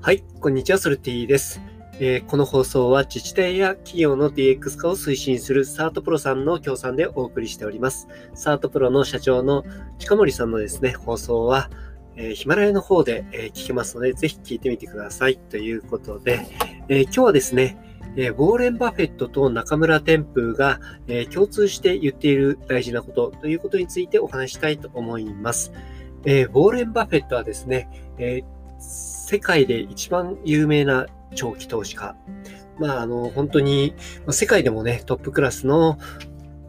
はい、こんにちは、ソルティです。えー、この放送は自治体や企業の DX 化を推進するサートプロさんの協賛でお送りしております。サートプロの社長の近森さんのですね、放送は、え、ヒマラヤの方で、えー、聞けますので、ぜひ聞いてみてください。ということで、え今日はですね、えウォーレン・バフェットと中村天風が、え共通して言っている大事なことということについてお話したいと思います。えウォーレン・バフェットはですね、え世界で一番有名な長期投資家。まあ、あの、本当に、世界でもね、トップクラスの、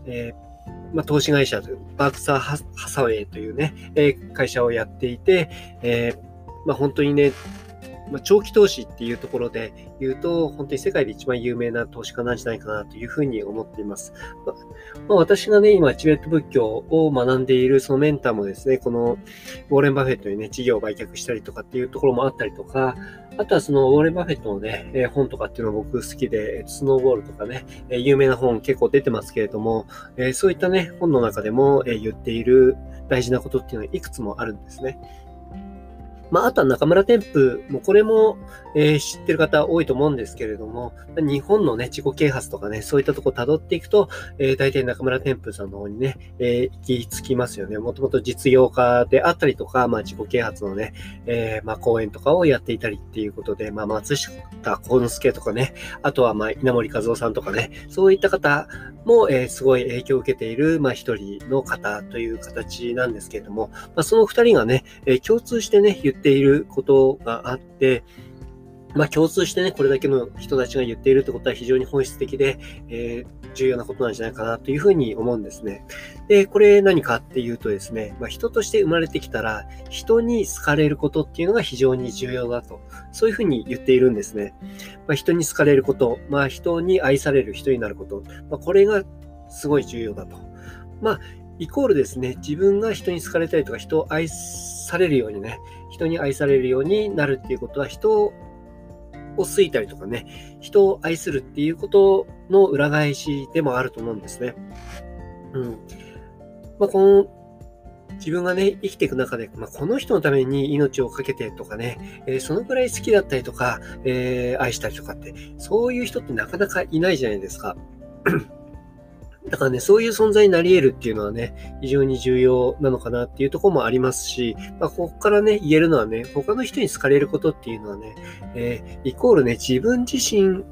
えー、まあ、投資会社、バークサー・ハサウェイというね、え会社をやっていて、えー、まあ、本当にね、ま、長期投資っていうところで言うと、本当に世界で一番有名な投資家なんじゃないかなというふうに思っています。まあ、私がね、今、チベット仏教を学んでいるそのメンターもですね、このウォーレン・バフェットにね、事業を売却したりとかっていうところもあったりとか、あとはそのウォーレン・バフェットのね、え本とかっていうの僕好きで、スノーボールとかね、え有名な本結構出てますけれども、えそういったね、本の中でも、え言っている大事なことっていうのはいくつもあるんですね。まあ、あとは中村天風もこれも、えー、知ってる方多いと思うんですけれども、日本のね、自己啓発とかね、そういったとこ辿っていくと、えー、大体中村天風さんの方にね、えー、行き着きますよね。もともと実用家であったりとか、まあ、自己啓発のね、えー、まあ、講演とかをやっていたりっていうことで、まあ、松下幸之助とかね、あとは、まあ、稲森和夫さんとかね、そういった方も、えー、すごい影響を受けている、まあ、一人の方という形なんですけれども、まあ、その二人がね、えー、共通してね、言っていることがあって、まあ、共通してね、これだけの人たちが言っているってことは非常に本質的で、えー、重要なことなんじゃないかなというふうに思うんですね。で、これ何かっていうとですね、まあ、人として生まれてきたら、人に好かれることっていうのが非常に重要だと、そういうふうに言っているんですね。まあ、人に好かれること、まあ、人に愛される人になること、まあ、これがすごい重要だと。まあ、イコールですね、自分が人に好かれたりとか、人を愛されるようにね、人に愛されるようになるっていうことは、人を好いたりとかね、人を愛するっていうことの裏返しでもあると思うんですね。うん。まあ、この自分がね、生きていく中で、まあ、この人のために命を懸けてとかね、えー、そのくらい好きだったりとか、えー、愛したりとかって、そういう人ってなかなかいないじゃないですか。だからね、そういう存在になり得るっていうのはね、非常に重要なのかなっていうところもありますし、まあ、ここからね、言えるのはね、他の人に好かれることっていうのはね、えー、イコールね、自分自身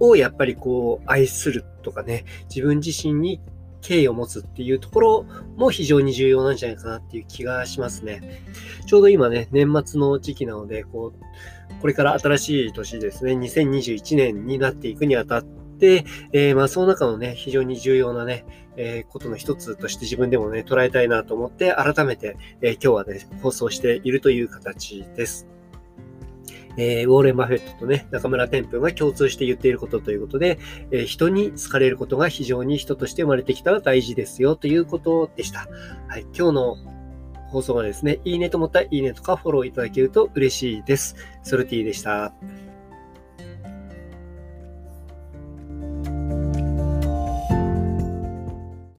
をやっぱりこう、愛するとかね、自分自身に敬意を持つっていうところも非常に重要なんじゃないかなっていう気がしますね。ちょうど今ね、年末の時期なので、こう、これから新しい年ですね、2021年になっていくにあたって、で、えー、まあ、その中のね、非常に重要なね、えー、ことの一つとして自分でもね、捉えたいなと思って、改めて、えー、今日はね、放送しているという形です。えー、ウォーレン・バフェットとね、中村天風が共通して言っていることということで、えー、人に好かれることが非常に人として生まれてきたら大事ですよということでした。はい、今日の放送がですね、いいねと思ったらいいねとかフォローいただけると嬉しいです。ソルティでした。